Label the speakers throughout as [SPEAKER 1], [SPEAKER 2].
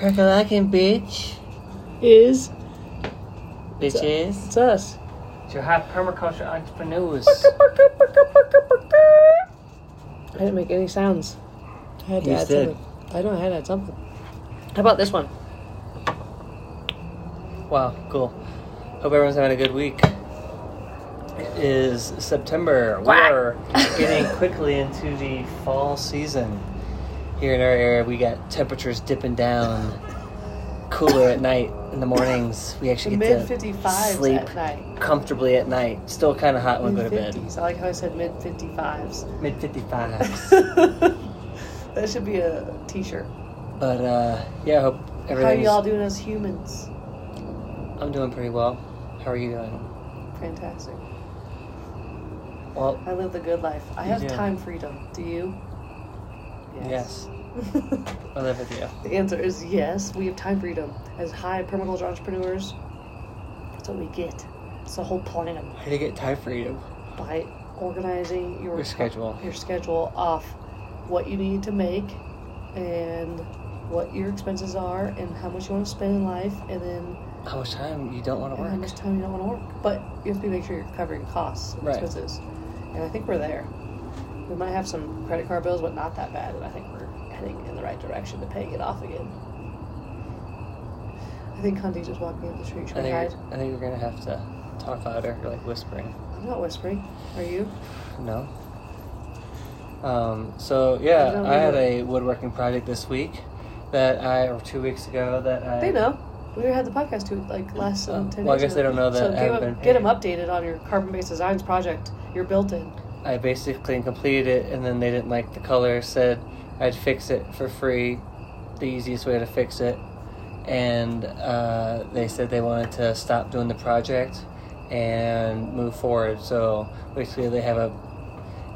[SPEAKER 1] Crackalackin' bitch.
[SPEAKER 2] Is
[SPEAKER 1] Bitches.
[SPEAKER 2] it's us.
[SPEAKER 1] It's your hot permaculture entrepreneurs.
[SPEAKER 2] I didn't make any sounds. I had to
[SPEAKER 1] You
[SPEAKER 2] add
[SPEAKER 1] did.
[SPEAKER 2] something. I know I had to add something. How about this one?
[SPEAKER 1] wow, cool. Hope everyone's having a good week. It is September. We're getting quickly into the fall season. Here in our area, we got temperatures dipping down. Cooler at night. In the mornings, we actually
[SPEAKER 2] The
[SPEAKER 1] get
[SPEAKER 2] mid
[SPEAKER 1] to sleep
[SPEAKER 2] at night.
[SPEAKER 1] comfortably at night. Still kind of hot when we go to bed.
[SPEAKER 2] I like how I said mid fifty fives.
[SPEAKER 1] Mid 55s.
[SPEAKER 2] that should be a t-shirt.
[SPEAKER 1] but uh, yeah, I hope
[SPEAKER 2] How are y'all doing as humans?
[SPEAKER 1] I'm doing pretty well. How are you doing?
[SPEAKER 2] Fantastic.
[SPEAKER 1] Well,
[SPEAKER 2] I live the good life. I have
[SPEAKER 1] do.
[SPEAKER 2] time freedom. Do you?
[SPEAKER 1] Yes. I live with you.
[SPEAKER 2] the answer is yes. We have time freedom. As high permaculture entrepreneurs, that's what we get. It's the whole plan.
[SPEAKER 1] How do you get time freedom?
[SPEAKER 2] by organizing your,
[SPEAKER 1] Your schedule.
[SPEAKER 2] your schedule off what you need to make and what your expenses are and how much you want to spend in life and then
[SPEAKER 1] How much time you don't want to
[SPEAKER 2] work. how much time you don't want to work but you have to make sure you're covering costs and
[SPEAKER 1] Right.
[SPEAKER 2] expenses and i think we're there we might have some credit card bills but not that bad and i think we're heading in the right direction to paying it off again i think Hunty's just walking up the street should
[SPEAKER 1] I
[SPEAKER 2] we
[SPEAKER 1] think
[SPEAKER 2] hide?
[SPEAKER 1] you're, I think you're gonna have to talk louder, like whispering.
[SPEAKER 2] i'm not whispering are you
[SPEAKER 1] No. Um. So
[SPEAKER 2] I
[SPEAKER 1] yeah,
[SPEAKER 2] don't
[SPEAKER 1] I had a woodworking project this week that I or two weeks ago that I.
[SPEAKER 2] They know. We had the podcast too, like last
[SPEAKER 1] Oh,
[SPEAKER 2] um, ten
[SPEAKER 1] well, I
[SPEAKER 2] days
[SPEAKER 1] guess they
[SPEAKER 2] ago.
[SPEAKER 1] don't know that
[SPEAKER 2] So
[SPEAKER 1] I
[SPEAKER 2] give
[SPEAKER 1] haven't been
[SPEAKER 2] get them updated on your carbon-based designs project. You're built in.
[SPEAKER 1] I basically completed it, and then they didn't like the color. Said I'd fix it for free, the easiest way to fix it, and uh, they said they wanted to stop doing the project and move forward. So basically, they have a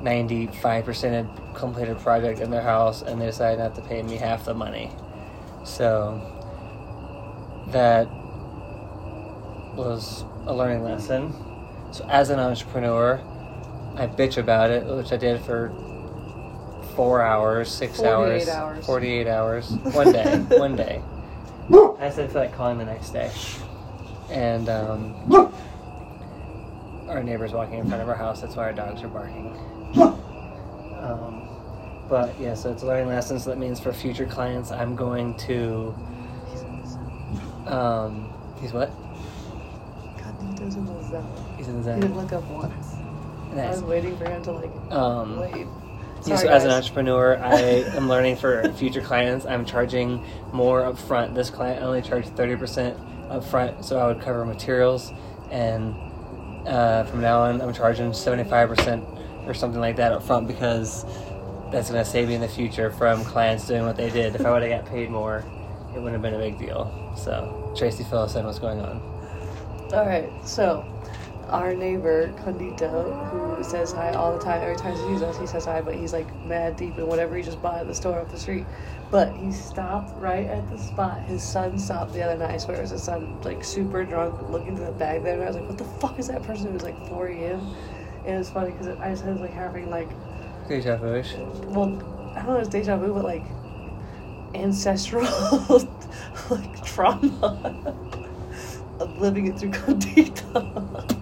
[SPEAKER 1] ninety-five percent completed project in their house, and they decided not to pay me half the money. So that was a learning lesson. So as an entrepreneur, I bitch about it, which I did for four hours, six
[SPEAKER 2] 48
[SPEAKER 1] hours,
[SPEAKER 2] hours.
[SPEAKER 1] 48 hours, one day, one day. I didn't feel like calling the next day. And um, our neighbor's walking in front of our house, that's why our dogs are barking. Um, but yeah, so it's a learning lesson, so that means for future clients, I'm going to. Um, he's what?
[SPEAKER 2] God, he does in the zone.
[SPEAKER 1] He's in the
[SPEAKER 2] He
[SPEAKER 1] zone.
[SPEAKER 2] look up once. I
[SPEAKER 1] Nice.
[SPEAKER 2] was waiting for him to like
[SPEAKER 1] Um.
[SPEAKER 2] Sorry,
[SPEAKER 1] so as an entrepreneur, I am learning for future clients. I'm charging more upfront. This client only charged thirty percent upfront, so I would cover materials, and uh, from now on, I'm charging seventy five percent or something like that upfront because that's going to save me in the future from clients doing what they did. If I would have got paid more, it wouldn't have been a big deal. So Traci, fill us in. What's going on?
[SPEAKER 2] All right, so our neighbor Condito, who says hi all the time, every time he sees us, he says hi, but he's like mad deep in whatever he just bought at the store up the street. But he stopped right at the spot. His son stopped the other night. I swear it was his son, like super drunk, looking through the bag there. And I was like, "What the fuck is that person?" It was like 4 a.m. And it was funny because I just was like having like,
[SPEAKER 1] Deja vu.
[SPEAKER 2] well, I don't know, if it's deja vu, but like ancestral like trauma of living it through Condito.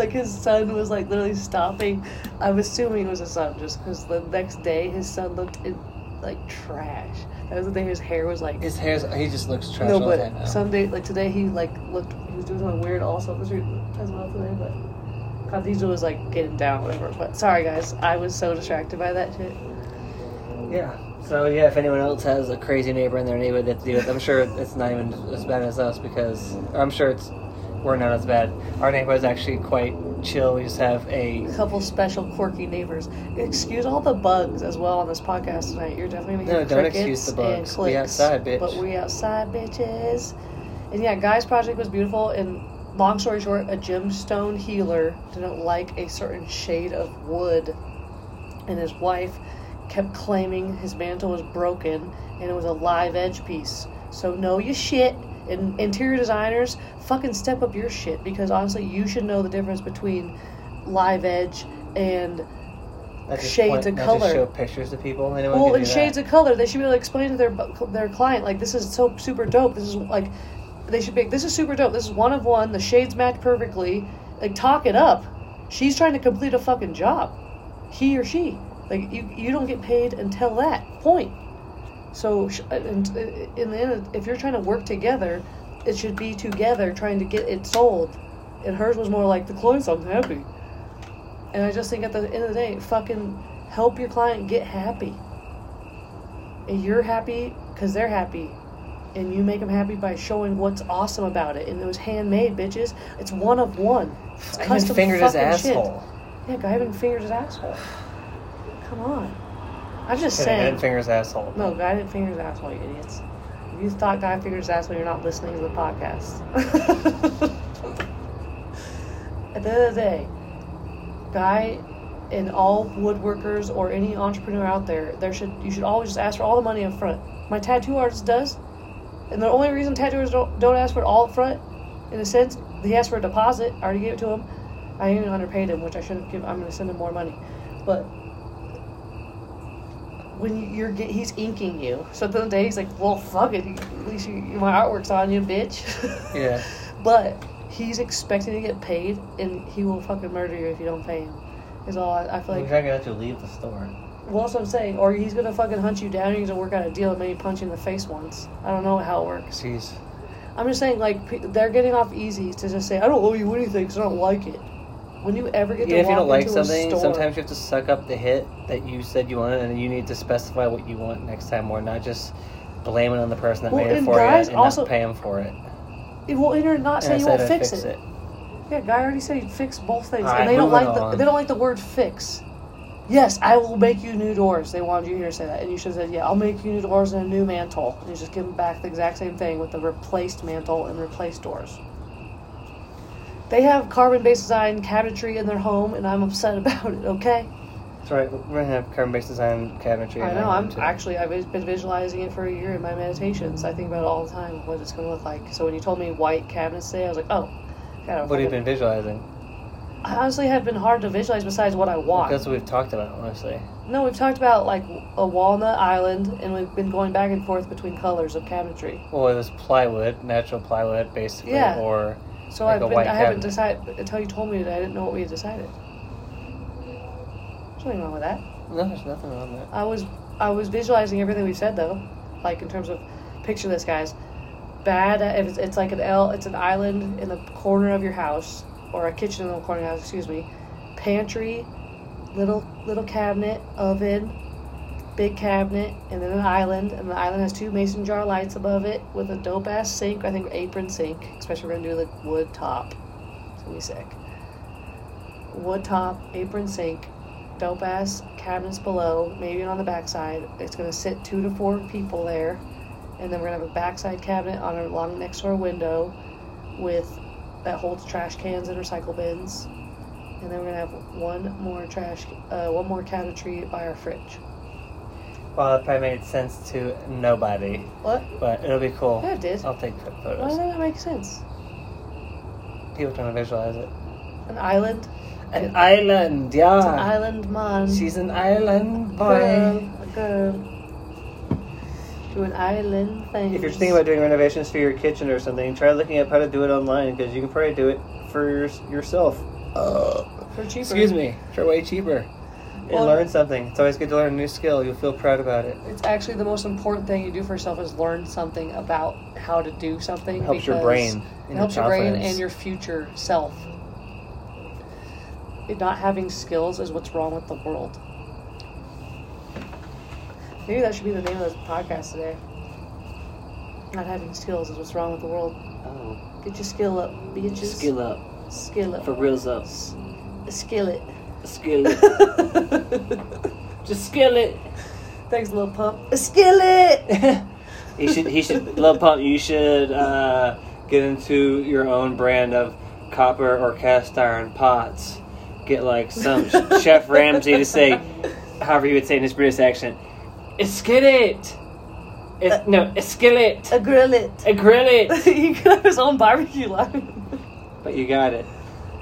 [SPEAKER 2] like his son was like literally stopping. I'm assuming it was his son just because the next day his son looked in like trash. That was the day his hair was like.
[SPEAKER 1] His hair's. He just looks trash
[SPEAKER 2] no,
[SPEAKER 1] all the time now.
[SPEAKER 2] but Sunday, like today, he like looked. He was doing something weird also on the street as well today, but. Condito was like getting down, whatever. But sorry, guys, I was so distracted by that shit.
[SPEAKER 1] Yeah. So yeah, if anyone else has a crazy neighbor in their neighborhood that deal with, I'm sure it's not even as bad as us because I'm sure it's we're not as bad. Our neighborhood is actually quite chill. We just have a
[SPEAKER 2] a couple special quirky neighbors. Excuse all the bugs as well on this podcast tonight. You're definitely gonna
[SPEAKER 1] No,
[SPEAKER 2] hear
[SPEAKER 1] don't excuse the bugs.
[SPEAKER 2] and
[SPEAKER 1] We outside, bitch.
[SPEAKER 2] But we outside, bitches. And yeah, guy's project was beautiful. And long story short, a gemstone healer didn't like a certain shade of wood, and his wife kept claiming his mantle was broken and it was a live edge piece. So know your shit. And interior designers, fucking step up your shit because honestly, you should know the difference between live edge and shades
[SPEAKER 1] point-
[SPEAKER 2] of color.
[SPEAKER 1] Just show pictures to people. Anyone
[SPEAKER 2] well, in shades
[SPEAKER 1] that.
[SPEAKER 2] of color, they should be able to explain to their their client like this is so super dope. This is like they should be. This is super dope. This is one of one. The shades match perfectly. Like talk it up. She's trying to complete a fucking job. He or she. Like you, you don't get paid until that point. So, uh, in the end, if you're trying to work together, it should be together trying to get it sold. And hers was more like the client's unhappy. And I just think at the end of the day, fucking help your client get happy. And you're happy because they're happy. And you make them happy by showing what's awesome about it. And it was handmade, bitches. It's one of one. It's
[SPEAKER 1] I
[SPEAKER 2] custom
[SPEAKER 1] fingered his
[SPEAKER 2] fucking shit.
[SPEAKER 1] asshole.
[SPEAKER 2] Yeah, guy even fingered his asshole. Come on. I'm just
[SPEAKER 1] I
[SPEAKER 2] saying.
[SPEAKER 1] didn't asshole.
[SPEAKER 2] No, guy didn't finger his asshole, you idiots. If you thought guy Fingers asshole, you're not listening to the podcast. At the end of the day, guy and all woodworkers or any entrepreneur out there, there should you should always just ask for all the money up front. My tattoo artist does, and the only reason tattooers don't, don't ask for it all up front, in a sense, he asked for a deposit. I already gave it to him. I even underpaid him, which I shouldn't give. I'm going to send him more money, but when you- you're get, he's inking you. So at the end of the day, he's like, "Well, fuck it. At least you, my artwork's on you, bitch."
[SPEAKER 1] Yeah.
[SPEAKER 2] But he's expecting to get paid, and he will fucking murder you if you don't pay him. Is all I, I feel like.
[SPEAKER 1] not gonna let you leave the store.
[SPEAKER 2] Well, that's what I'm saying. Or he's gonna fucking hunt you down, and he's gonna work out a deal and maybe punch you in the face once. I don't know how it works.
[SPEAKER 1] Jeez.
[SPEAKER 2] I'm just saying, like they're getting off easy to just say, "I don't owe you anything because I don't like it." When you ever get to
[SPEAKER 1] Even if you don't like something,
[SPEAKER 2] store-
[SPEAKER 1] sometimes you have to suck up the hit that you said you wanted, and you need to specify what you want next time, more not just blame it on the person that
[SPEAKER 2] Well,
[SPEAKER 1] made it for you and
[SPEAKER 2] also-
[SPEAKER 1] not pay him for it.
[SPEAKER 2] it won't enter not say
[SPEAKER 1] And
[SPEAKER 2] you won't
[SPEAKER 1] I'd
[SPEAKER 2] fix, it. Yeah, guy already said he'd fix both things,
[SPEAKER 1] Alright,
[SPEAKER 2] and they don't like the they don't like the word fix. Yes, I will make you new doors. They wanted you here to say that, and you should have said, "Yeah, I'll make you new doors and a new mantle." And you just give them back the exact same thing with the replaced mantle and replaced doors. They have carbon-based design cabinetry in their home, and I'm upset about it. Okay,
[SPEAKER 1] That's right. We're gonna have carbon-based design cabinetry.
[SPEAKER 2] I know. I'm
[SPEAKER 1] too.
[SPEAKER 2] actually I've been visualizing it for a year in my meditations. I think about it all the time, what it's going to look like. So when you told me white cabinets today, I was like, "Oh." God,
[SPEAKER 1] What have you been visualizing?
[SPEAKER 2] I honestly have been hard to visualize besides what I want.
[SPEAKER 1] That's what we've talked about, honestly.
[SPEAKER 2] No, we've talked about like a walnut island, and we've been going back and forth between colors of cabinetry.
[SPEAKER 1] Well, it was plywood, natural plywood, basically,
[SPEAKER 2] Yeah.
[SPEAKER 1] or
[SPEAKER 2] So
[SPEAKER 1] Like
[SPEAKER 2] I've been, I haven't decided until you told me that I didn't know what we had decided. There's nothing wrong with that.
[SPEAKER 1] no, there's nothing wrong with that.
[SPEAKER 2] I was I was visualizing everything we've said though, like in terms of picture this guys. Bad if it's, it's like an L, it's an island in the corner of your house or a kitchen in the corner of your house. Excuse me, pantry, little little cabinet, oven, big cabinet, and then an island. And the island has two mason jar lights above it with a dope ass sink. I think apron sink, especially we're gonna do the wood top. It's gonna be sick. Wood top, apron sink, dope ass cabinets below, maybe on the backside. It's gonna sit two to four people there, and then we're gonna have a backside cabinet on our long next to our window, with that holds trash cans and recycle bins, and then we're gonna have one more trash, uh, one more cabinetry by our fridge.
[SPEAKER 1] Well, it probably made sense to nobody,
[SPEAKER 2] What?
[SPEAKER 1] but it'll be cool.
[SPEAKER 2] Yeah, it did.
[SPEAKER 1] I'll take photos.
[SPEAKER 2] Why
[SPEAKER 1] photos.
[SPEAKER 2] does that make sense?
[SPEAKER 1] People trying to visualize it.
[SPEAKER 2] An island.
[SPEAKER 1] An island,
[SPEAKER 2] It's
[SPEAKER 1] yeah.
[SPEAKER 2] an island man.
[SPEAKER 1] She's an island boy.
[SPEAKER 2] girl, a girl. Do an island thing.
[SPEAKER 1] If you're thinking about doing renovations for your kitchen or something, try looking up how to do it online because you can probably do it for your, yourself. Uh,
[SPEAKER 2] for cheaper.
[SPEAKER 1] excuse me, for way cheaper. And learn something. It's always good to learn a new skill. You'll feel proud about it.
[SPEAKER 2] It's actually the most important thing you do for yourself is learn something about how to do something.
[SPEAKER 1] It helps your
[SPEAKER 2] because
[SPEAKER 1] brain.
[SPEAKER 2] It helps your brain and your future self. It not having skills is what's wrong with the world. Maybe that should be the name of this podcast today. Not having skills is what's wrong with the world.
[SPEAKER 1] Oh,
[SPEAKER 2] Get your skill up, bitches.
[SPEAKER 1] skill up.
[SPEAKER 2] Skill up.
[SPEAKER 1] For reals up.
[SPEAKER 2] Skill it.
[SPEAKER 1] Skill it. Just skillet.
[SPEAKER 2] Thanks, little pump. Skill it.
[SPEAKER 1] he should. He should. Love pump. You should uh, get into your own brand of copper or cast iron pots. Get like some Chef Ramsay to say, however he would say in his British accent, "A skillet." It's, no, a skillet.
[SPEAKER 2] A grill it.
[SPEAKER 1] A grill it.
[SPEAKER 2] he could have his own barbecue line.
[SPEAKER 1] But you got it.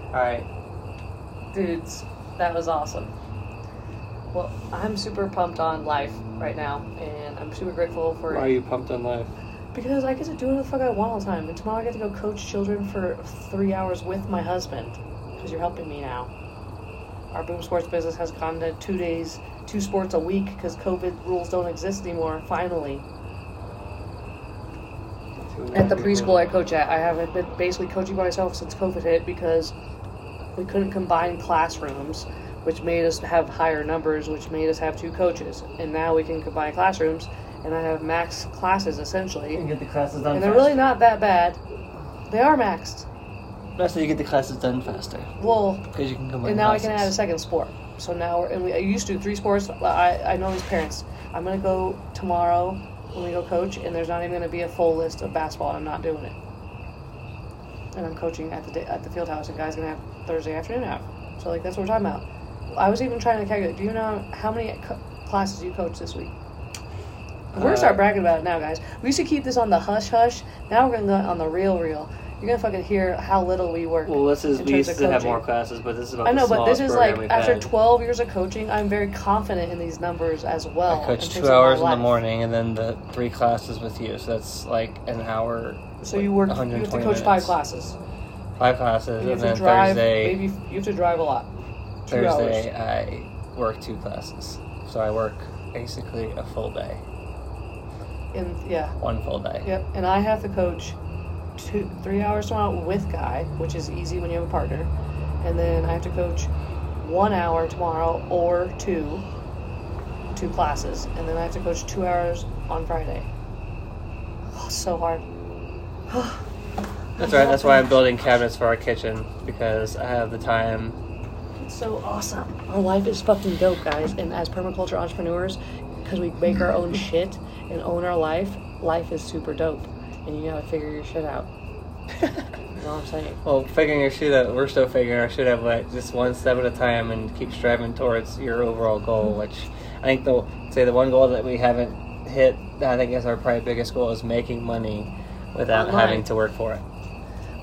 [SPEAKER 1] All right.
[SPEAKER 2] Dudes, that was awesome. Well, I'm super pumped on life right now, and I'm super grateful for
[SPEAKER 1] Why are you pumped on life?
[SPEAKER 2] because I get to do whatever the fuck I want all the time. And tomorrow I get to go coach children for three hours with my husband because you're helping me now. Our boom sports business has gone to two days, two sports a week because COVID rules don't exist anymore. Finally, at the preschool I coach at, I haven't been basically coaching by myself since COVID hit because we couldn't combine classrooms, which made us have higher numbers, which made us have two coaches. And now we can combine classrooms, and I have max classes essentially.
[SPEAKER 1] Can get the classes done
[SPEAKER 2] And they're really not that bad. They are maxed.
[SPEAKER 1] That's how you get the classes done faster
[SPEAKER 2] Well,
[SPEAKER 1] because you can combine.
[SPEAKER 2] and now I can add a second sport. So now we're, and we I used to do three sports. I, I know these parents. I'm gonna go tomorrow when we go coach, and there's not even gonna be a full list of basketball. I'm not doing it. And I'm coaching at the day, at the field house, and guys gonna have Thursday afternoon out. So like that's what we're talking about. I was even trying to calculate. Do you know how many co- classes you coach this week? We're gonna
[SPEAKER 1] Uh,
[SPEAKER 2] start bragging about it now, guys. We used to keep this on the hush hush. Now we're gonna go on the real real. You're gonna fucking hear how little we work.
[SPEAKER 1] Well, this is
[SPEAKER 2] in
[SPEAKER 1] we
[SPEAKER 2] terms
[SPEAKER 1] used
[SPEAKER 2] of
[SPEAKER 1] to have more classes, but this is about
[SPEAKER 2] I know,
[SPEAKER 1] the
[SPEAKER 2] but this is like after
[SPEAKER 1] had.
[SPEAKER 2] 12 years of coaching, I'm very confident in these numbers as well.
[SPEAKER 1] I coach two hours in the morning and then the three classes with you, so that's like an hour.
[SPEAKER 2] So you work. You have to
[SPEAKER 1] 120
[SPEAKER 2] coach five classes.
[SPEAKER 1] Five classes,
[SPEAKER 2] And
[SPEAKER 1] and then
[SPEAKER 2] drive.
[SPEAKER 1] Thursday.
[SPEAKER 2] Maybe you have to drive a lot. Two
[SPEAKER 1] Thursday,
[SPEAKER 2] hours.
[SPEAKER 1] I work two classes, so I work basically a full day,
[SPEAKER 2] And yeah,
[SPEAKER 1] one full day.
[SPEAKER 2] yep. And I have to coach two, three hours tomorrow with Guy, which is easy when you have a partner. And then I have to coach one hour tomorrow or two, two classes, and then I have to coach two hours on Friday. Oh, so hard.
[SPEAKER 1] That's right. That's why I'm building cabinets for our kitchen because I have the time.
[SPEAKER 2] It's so awesome. Our life is fucking dope, guys. And as permaculture entrepreneurs, because we make our own shit and own our life, life is super dope. And you gotta figure your shit out. You know what I'm saying?
[SPEAKER 1] Well, figuring your shit out, we're still figuring our shit out, but just one step at a time and keep striving towards your overall goal. Mm-hmm. Which I think the say the one goal that we haven't hit, I think is our probably biggest goal is making money without
[SPEAKER 2] Online.
[SPEAKER 1] having to work for it.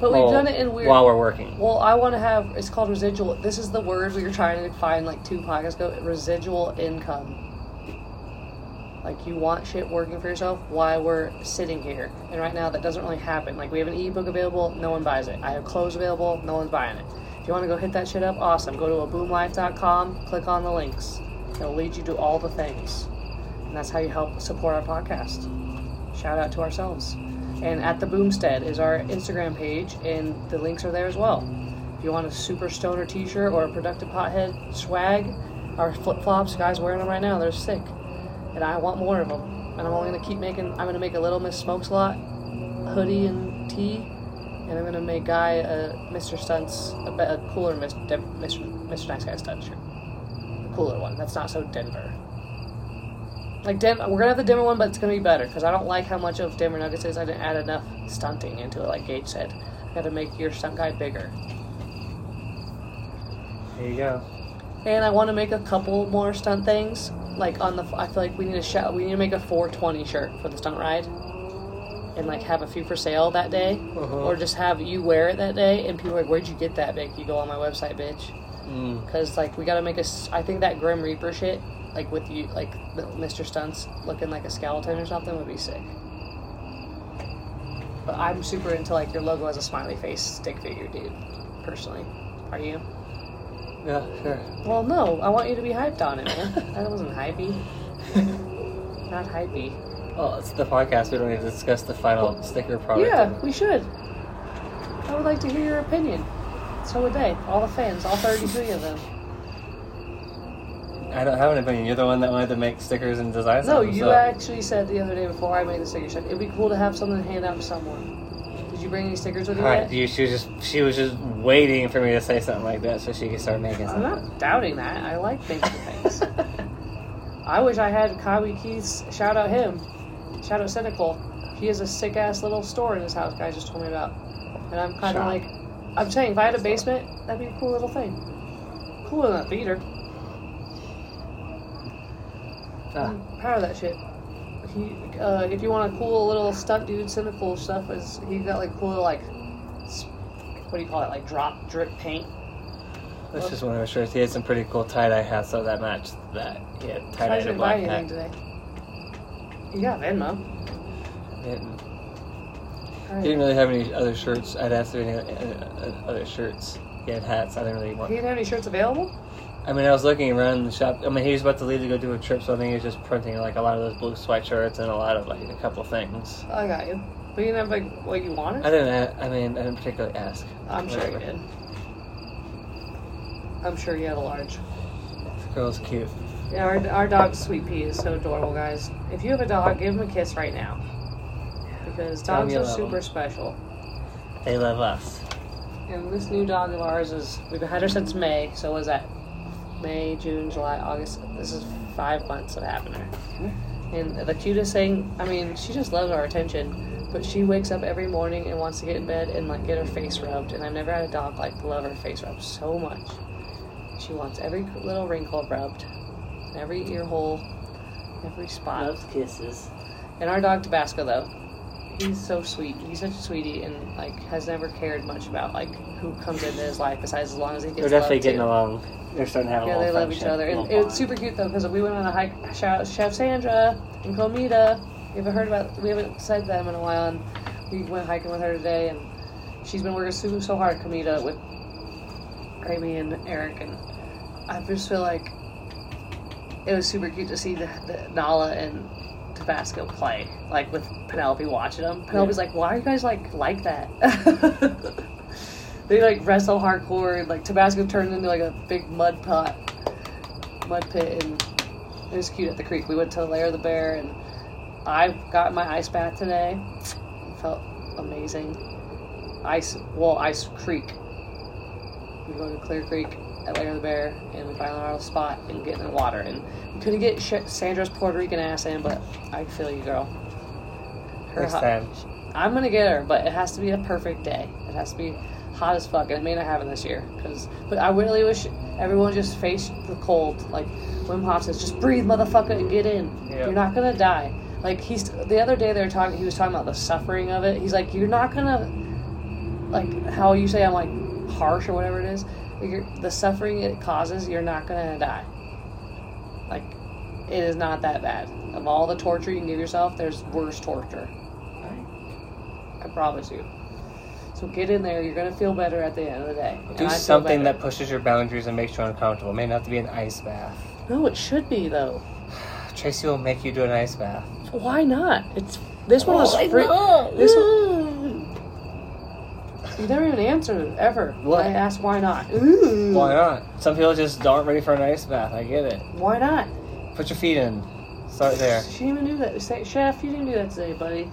[SPEAKER 2] But
[SPEAKER 1] Well,
[SPEAKER 2] we've done it in weird.
[SPEAKER 1] while we're working.
[SPEAKER 2] Well, I want to have. It's called residual. This is the word we were trying to find like two podcasts ago. Residual income. Like you want shit working for yourself while we're sitting here, and right now that doesn't really happen. Like we have an ebook available, no one buys it. I have clothes available, no one's buying it. If you want to go hit that shit up, awesome. Go to aboomlife.com, click on the links. It'll lead you to all the things, and that's how you help support our podcast. Shout out to ourselves. And at the Boomstead is our Instagram page, and the links are there as well. If you want a super stoner T-shirt or a productive pothead swag, our flip flops, guys wearing them right now. They're sick, and I want more of them. And I'm only gonna keep making. I'm gonna make a Little Miss Smokes lot hoodie and tee, and I'm gonna make Guy a Mr. Stunts a, be- a cooler Mr. Mr. Mr. Nice Guy stunt shirt, a cooler one. That's not so Denver. Like Denver, we're gonna have the Denver one, but it's gonna be better because I don't like how much of Denver Nuggets is. I didn't add enough stunting into it, like Gage said. I Got to make your stunt guy bigger.
[SPEAKER 1] There you go.
[SPEAKER 2] And I want to make a couple more stunt things. Like on the, I feel like we need a show. We need to make a 420 shirt for the stunt ride, and like have a few for sale that day,
[SPEAKER 1] Uh-huh.
[SPEAKER 2] or just have you wear it that day. And people are like, "Where'd you get that, Vic?" You go on my website, bitch.
[SPEAKER 1] Mm.
[SPEAKER 2] Because like we gotta make a. I think that Grim Reaper shit, like with you, like the Mr. Stunts looking like a skeleton or something, would be sick. But I'm super into like your logo as a smiley face stick figure, dude. Personally, are you?
[SPEAKER 1] Yeah, sure.
[SPEAKER 2] Well, no. I want you to be hyped on it, man. that wasn't hypey. Not hypey.
[SPEAKER 1] Well, it's the podcast. We don't need to discuss the final sticker product.
[SPEAKER 2] Yeah, we should. I would like to hear your opinion. So would they. All the fans, all 33 of them.
[SPEAKER 1] I don't have an opinion. You're the one that wanted to make stickers and designs.
[SPEAKER 2] No,
[SPEAKER 1] them.
[SPEAKER 2] you
[SPEAKER 1] so-
[SPEAKER 2] actually said the other day before I made the sticker set, it'd be cool to have something to hand out to someone. Bring any stickers with you
[SPEAKER 1] Alright, you, she was just she was just waiting for me to say something like that so she could start making
[SPEAKER 2] I'm
[SPEAKER 1] something.
[SPEAKER 2] not doubting that. I like making things. I wish I had Kyle Keith's shout out him. Shout out Cynical. He has a sick ass little store in his house, guys just told me about. And I'm kinda like I'm saying if I had a basement, that'd be a cool little thing. Cooler than a theater.
[SPEAKER 1] Ah,
[SPEAKER 2] I'm proud of that shit. He, uh, if you want a cool little stunt dude, cynical stuff is he got like cool like what do you call it like drop drip paint
[SPEAKER 1] That's just one of his shirts. He had some pretty cool tie dye hats, so that matched that. He had tie dye and a
[SPEAKER 2] didn't buy
[SPEAKER 1] black hat.
[SPEAKER 2] today. You got Venmo.
[SPEAKER 1] Didn't, he didn't really have any other shirts. I'd asked if any uh, uh, other shirts. He had hats. I didn't really want.
[SPEAKER 2] He didn't have any shirts available?
[SPEAKER 1] I mean, I was looking around the shop. I mean, he was about to leave to go do a trip, so I think he was just printing like a lot of those blue sweatshirts and a lot of like a couple of things.
[SPEAKER 2] I got you. But you didn't have like what you wanted?
[SPEAKER 1] I didn't. a- I mean, I didn't particularly ask.
[SPEAKER 2] I'm sure you
[SPEAKER 1] Whatever.
[SPEAKER 2] did. I'm sure you had a large.
[SPEAKER 1] The girl's cute.
[SPEAKER 2] Yeah, our, our dog Sweet Pea is so adorable, guys. If you have a dog, give him a kiss right now. Because
[SPEAKER 1] Tell
[SPEAKER 2] dogs
[SPEAKER 1] you
[SPEAKER 2] are
[SPEAKER 1] love
[SPEAKER 2] super special.
[SPEAKER 1] They love us.
[SPEAKER 2] And this new dog of ours is, we've had her since May, so was that? May, June, July, August. This is five months of having her. Mm-hmm. And the cutest thing, I mean, she just loves our attention. But she wakes up every morning and wants to get in bed and like get her face rubbed. And I've never had a dog like love her face rubbed so much. She wants every little wrinkle rubbed, every ear hole, every spot.
[SPEAKER 1] Loves kisses.
[SPEAKER 2] And our dog Tabasco though, he's so sweet. He's such a sweetie and like has never cared much about like who comes into his life besides as long as he gets
[SPEAKER 1] They're definitely getting
[SPEAKER 2] too.
[SPEAKER 1] along. They're starting to have a
[SPEAKER 2] Yeah,
[SPEAKER 1] little
[SPEAKER 2] they love each other, and it was super cute though because we went on a hike. Shout out Chef Sandra and Comida. We haven't heard about. We haven't said them in a while, and we went hiking with her today, and she's been working so, so hard, Comida, with Amy and Eric, and I just feel like it was super cute to see the, the Nala and Tabasco play, like with Penelope watching them. Penelope's like, "Why are you guys like like that?" they like wrestle hardcore, and like Tabasco turned into like a big mud pot, mud pit, and it was cute at the creek. We went to Lair of the Bear, and I got my ice bath today. It felt amazing. Ice, well, Ice Creek. We go to Clear Creek at Lair of the Bear, and we found a spot and get in the water. And we couldn't get Sandra's Puerto Rican ass in, but I feel you, girl. Her
[SPEAKER 1] Next
[SPEAKER 2] hot-
[SPEAKER 1] time.
[SPEAKER 2] I'm gonna get her, but it has to be a perfect day. It has to be hot as fuck, and it may not happen this year. Cause, but I really wish everyone just faced the cold. Like Wim Hof says, just breathe, motherfucker, and get in.
[SPEAKER 1] Yeah.
[SPEAKER 2] You're not gonna die. Like he's the other day they were talking. He was talking about the suffering of it. He's like, you're not gonna like how you say I'm like harsh or whatever it is. Like the suffering it causes, you're not gonna die. Like it is not that bad. Of all the torture you can give yourself, there's worse torture. I promise you. So get in there. You're gonna feel better at the end of the day.
[SPEAKER 1] Do something that pushes your boundaries and makes you uncomfortable. It may not have to be an ice bath.
[SPEAKER 2] No, it should be though.
[SPEAKER 1] Traci will make you do an ice bath.
[SPEAKER 2] Why not? It's this one was
[SPEAKER 1] Oh,
[SPEAKER 2] free.
[SPEAKER 1] know.
[SPEAKER 2] This You never even answered it, ever.
[SPEAKER 1] What?
[SPEAKER 2] I asked why not. Ooh.
[SPEAKER 1] Why not? Some people just aren't ready for an ice bath. I get it.
[SPEAKER 2] Why not?
[SPEAKER 1] Put your feet in. Start there.
[SPEAKER 2] She didn't even do that. Say, Chef, you didn't do that today, buddy.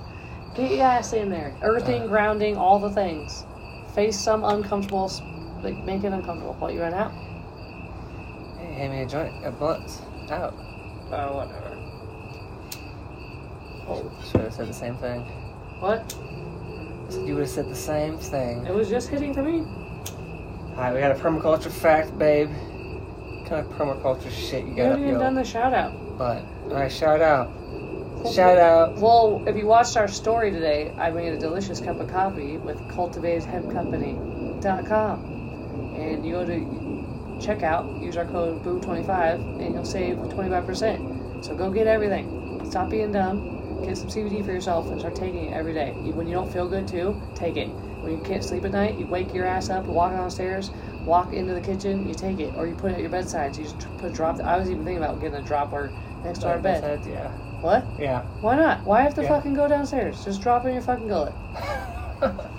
[SPEAKER 2] Get your ass in there. Earthing, grounding, all the things. Face some uncomfortable, like make it uncomfortable. What you run out?
[SPEAKER 1] Hey, hand me a joint. A blunt. Out.
[SPEAKER 2] Oh, whatever. Oh,
[SPEAKER 1] Should have said the same thing.
[SPEAKER 2] what?
[SPEAKER 1] You would have said the same thing.
[SPEAKER 2] It was just hitting for me.
[SPEAKER 1] Alright, we got a permaculture fact, babe. What kind of permaculture shit you
[SPEAKER 2] You
[SPEAKER 1] got up
[SPEAKER 2] haven't even done the shout out.
[SPEAKER 1] butt? Alright, shout out. Shout out.
[SPEAKER 2] Well, if you watched our story today, I made a delicious cup of coffee with cultivatedhempcompany.com. And you go to checkout, use our code BOOM25, and you'll save 25%. So go get everything. Stop being dumb. Get some CBD for yourself and start taking it every day. When you don't feel good, too, take it. When you can't sleep at night, you wake your ass up, walk downstairs, walk into the kitchen, you take it. Or you put it at your bedside. So you just put a drop. I was even thinking about getting a dropper next to our bed.
[SPEAKER 1] Yeah.
[SPEAKER 2] What?
[SPEAKER 1] Yeah.
[SPEAKER 2] Why not? Why have to
[SPEAKER 1] Yeah.
[SPEAKER 2] fucking go downstairs? Just drop in your fucking gullet.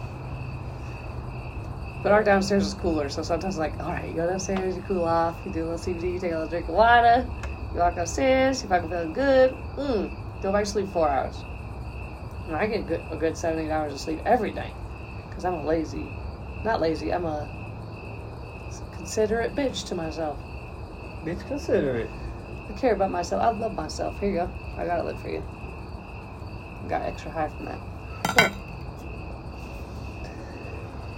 [SPEAKER 2] But our downstairs is cooler, so sometimes like, all right, you go downstairs, you cool off, you do a little CBD, you take a little drink of water, you walk upstairs, you fucking feeling good, mm, go back to sleep four hours. And I get good, a good seven, eight hours of sleep every night, because I'm a lazy, not lazy, I'm a considerate bitch to myself.
[SPEAKER 1] Bitch, consider it.
[SPEAKER 2] I care about myself. I love myself. Here you go. I got a lick for you. Got extra high from that. Cool.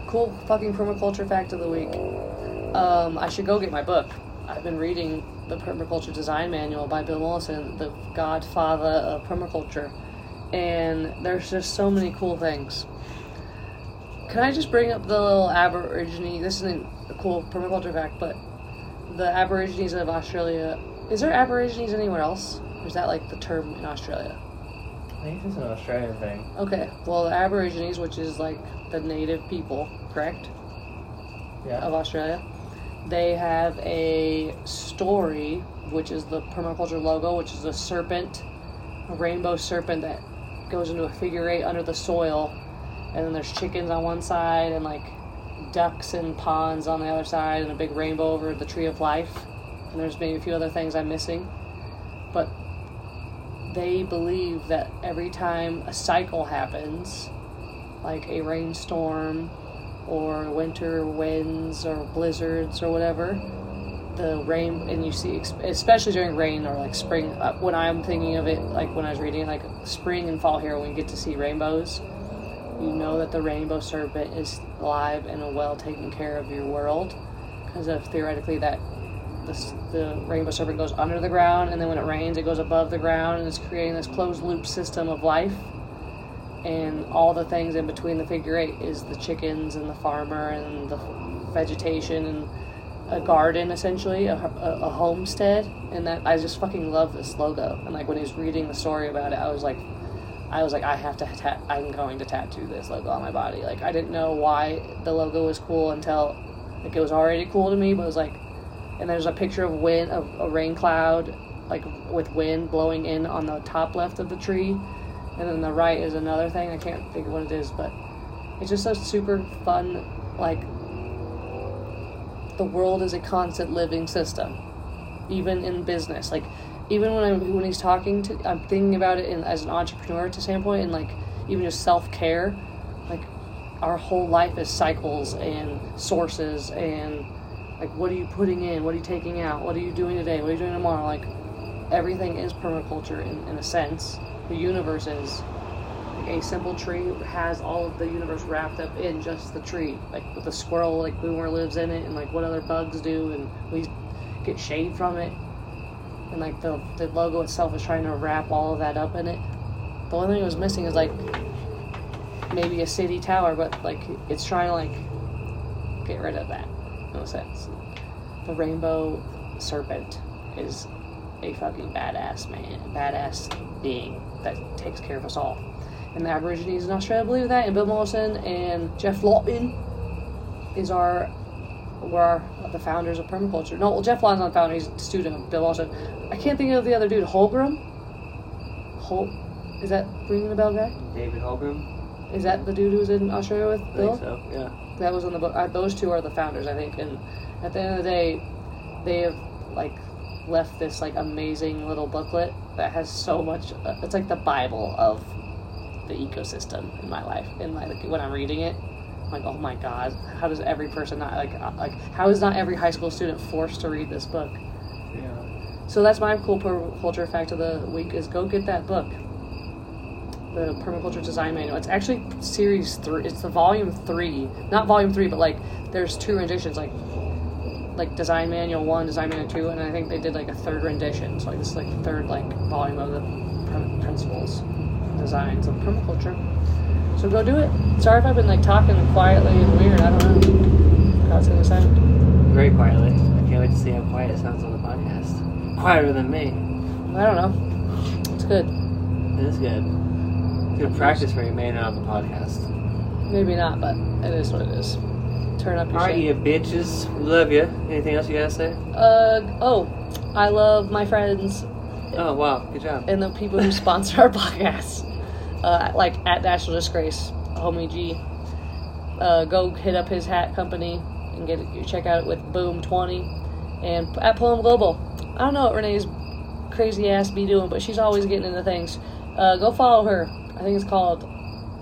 [SPEAKER 2] Cool fucking permaculture fact of the week. Um, I should go get my book. I've been reading the Permaculture Design Manual by Bill Mollison, the godfather of permaculture. And there's just so many cool things. Can I just bring up the little Aborigine? This isn't a cool permaculture fact, but the Aborigines of Australia. Is there Aborigines anywhere else? Or is that like the term in Australia?
[SPEAKER 1] I think it's an Australian thing.
[SPEAKER 2] Okay, well, the Aborigines, which is like the native people, correct,
[SPEAKER 1] Yeah.
[SPEAKER 2] of Australia, they have a story, which is the permaculture logo, which is a serpent, a rainbow serpent that goes into a figure eight under the soil, and then there's chickens on one side and like ducks and ponds on the other side, and a big rainbow over the tree of life. And there's maybe a few other things I'm missing, but they believe that every time a cycle happens, like a rainstorm or winter winds or blizzards or whatever, the rain, and you see, especially during rain or like spring, uh, when I'm thinking of it, like when I was reading like spring and fall here when you get to see rainbows, you know that the rainbow serpent is alive and well taking care of your world. Because if theoretically that this, the rainbow serpent goes under the ground, and then when it rains, it goes above the ground, and it's creating this closed loop system of life. And all the things in between the figure eight is the chickens and the farmer and the vegetation and a garden, essentially, a, a, a homestead. And that I just fucking love this logo. And like when he was reading the story about it, I was like, I was like, I have to, ta- I'm going to tattoo this logo on my body. Like I didn't know why the logo was cool until like it was already cool to me, but it was like and there's a picture of wind of a rain cloud like with wind blowing in on the top left of the tree. And then the right is another thing. I can't think of what it is but it's just a super fun like the world is a constant living system even in business. Like even when i'm when he's talking to i'm thinking about it in, as an entrepreneur to standpoint and like even just self-care like our whole life is cycles and sources and like what are you putting in? What are you taking out? What are you doing today? What are you doing tomorrow? Like everything is permaculture in, in a sense. The universe is like a simple tree has all of the universe wrapped up in just the tree. Like with the squirrel like boomer lives in it and like what other bugs do and we get shade from it. And like the, the logo itself is trying to wrap all of that up in it. The only thing it was missing is like maybe a city tower but like it's trying to like get rid of that in a sense. The rainbow serpent is a fucking badass man, badass being that takes care of us all. And the Aborigines in Australia believe that, and Bill Mollison and Geoff Lawton is our were the founders of permaculture. No, well, Geoff Lawton's not the founder; he's a student of Bill Mollison. I can't think of the other dude. Holmgren. Hol, is that ringing the bell, guy?
[SPEAKER 1] David Holmgren.
[SPEAKER 2] Is that the dude who was in Australia with
[SPEAKER 1] I
[SPEAKER 2] Bill?
[SPEAKER 1] think so. Yeah.
[SPEAKER 2] That was in the book. Uh, those two are the founders, I think. And at the end of the day, they have like left this like amazing little booklet that has so much. Uh, it's like the Bible of the ecosystem in my life. And like when I'm reading it, I'm like, oh my god, how does every person not like uh, like how is not every high school student forced to read this book?
[SPEAKER 1] Yeah.
[SPEAKER 2] So that's my cool culture fact of the week is go get that book. The permaculture design manual. It's actually series three. It's the volume three, not volume three, but like there's two renditions, like like design manual one, design manual two, and I think they did like a third rendition. So like this is like the third like volume of the prin- principles, designs of permaculture. So go do it. Sorry if I've been like talking quietly and weird. I don't know how it's gonna sound.
[SPEAKER 1] Very quietly. I can't wait to see how quiet it sounds on the podcast. Quieter than me.
[SPEAKER 2] I don't know. It's good.
[SPEAKER 1] It is good. Good practice for you it on the podcast.
[SPEAKER 2] Maybe not, but it is what it is. Turn up your
[SPEAKER 1] Alright,
[SPEAKER 2] shit.
[SPEAKER 1] you bitches. We love you. Anything else you gotta say?
[SPEAKER 2] Uh oh, I love my friends
[SPEAKER 1] Oh wow, good job.
[SPEAKER 2] and the people who sponsor our podcast. Uh, like at National Disgrace, homie G. Uh, go hit up his hat company and get it, check out with Boom Twenty, and at Pome Global. I don't know what Renee's crazy ass be doing, but she's always getting into things. Uh, go follow her. I think it's called.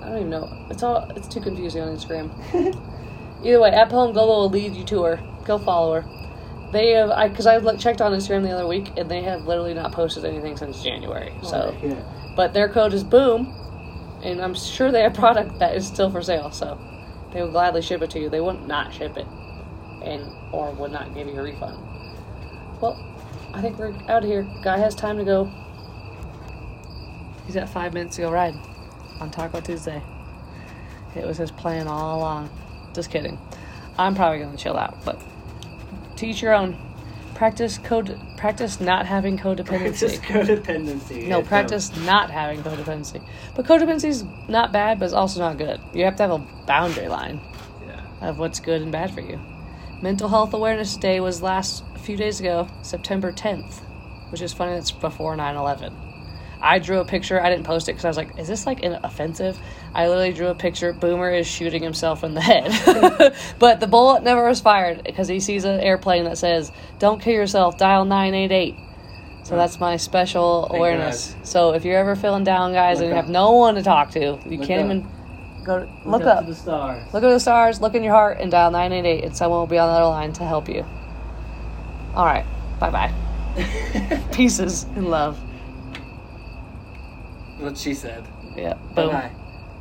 [SPEAKER 2] I don't even know. It's all. It's too confusing on Instagram. Either way, at Pome Global will lead you to her. Go follow her. They have, I because I looked- checked on Instagram the other week, and they have literally not posted anything since January. So,
[SPEAKER 1] yeah.
[SPEAKER 2] but their code is Boom, and I'm sure they have product that is still for sale. So, they will gladly ship it to you. They wouldn't not ship it, and or would not give you a refund. Well, I think we're out of here. Guy has time to go. He's got five minutes to go ride on Taco Tuesday. It was his plan all along. Just kidding. I'm probably gonna chill out, but teach your own. Practice code. Practice not having codependency.
[SPEAKER 1] Practice codependency.
[SPEAKER 2] No, practice not having codependency. But codependency is not bad, but it's also not good. You have to have a boundary line
[SPEAKER 1] Yeah.
[SPEAKER 2] of what's good and bad for you. Mental Health Awareness Day was last a few days ago, September 10th, which is funny. That's before 9/11. I drew a picture. I didn't post it because I was like, "Is this like an offensive?" I literally drew a picture. Boomer is shooting himself in the head, but the bullet never was fired because he sees an airplane that says, "Don't kill yourself. Dial 988." So that's my special
[SPEAKER 1] Thank
[SPEAKER 2] awareness. So if you're ever feeling down, guys,
[SPEAKER 1] Look
[SPEAKER 2] and you
[SPEAKER 1] up.
[SPEAKER 2] have no one to talk to, you
[SPEAKER 1] Look
[SPEAKER 2] can't
[SPEAKER 1] up.
[SPEAKER 2] even go look,
[SPEAKER 1] up,
[SPEAKER 2] up.
[SPEAKER 1] to the stars.
[SPEAKER 2] Look at the stars, look in your heart, and dial 988, and someone will be on the other line to help you. All right. Bye bye. Pieces and love.
[SPEAKER 1] What she said.
[SPEAKER 2] Yeah.
[SPEAKER 1] Bye
[SPEAKER 2] Boom.
[SPEAKER 1] bye.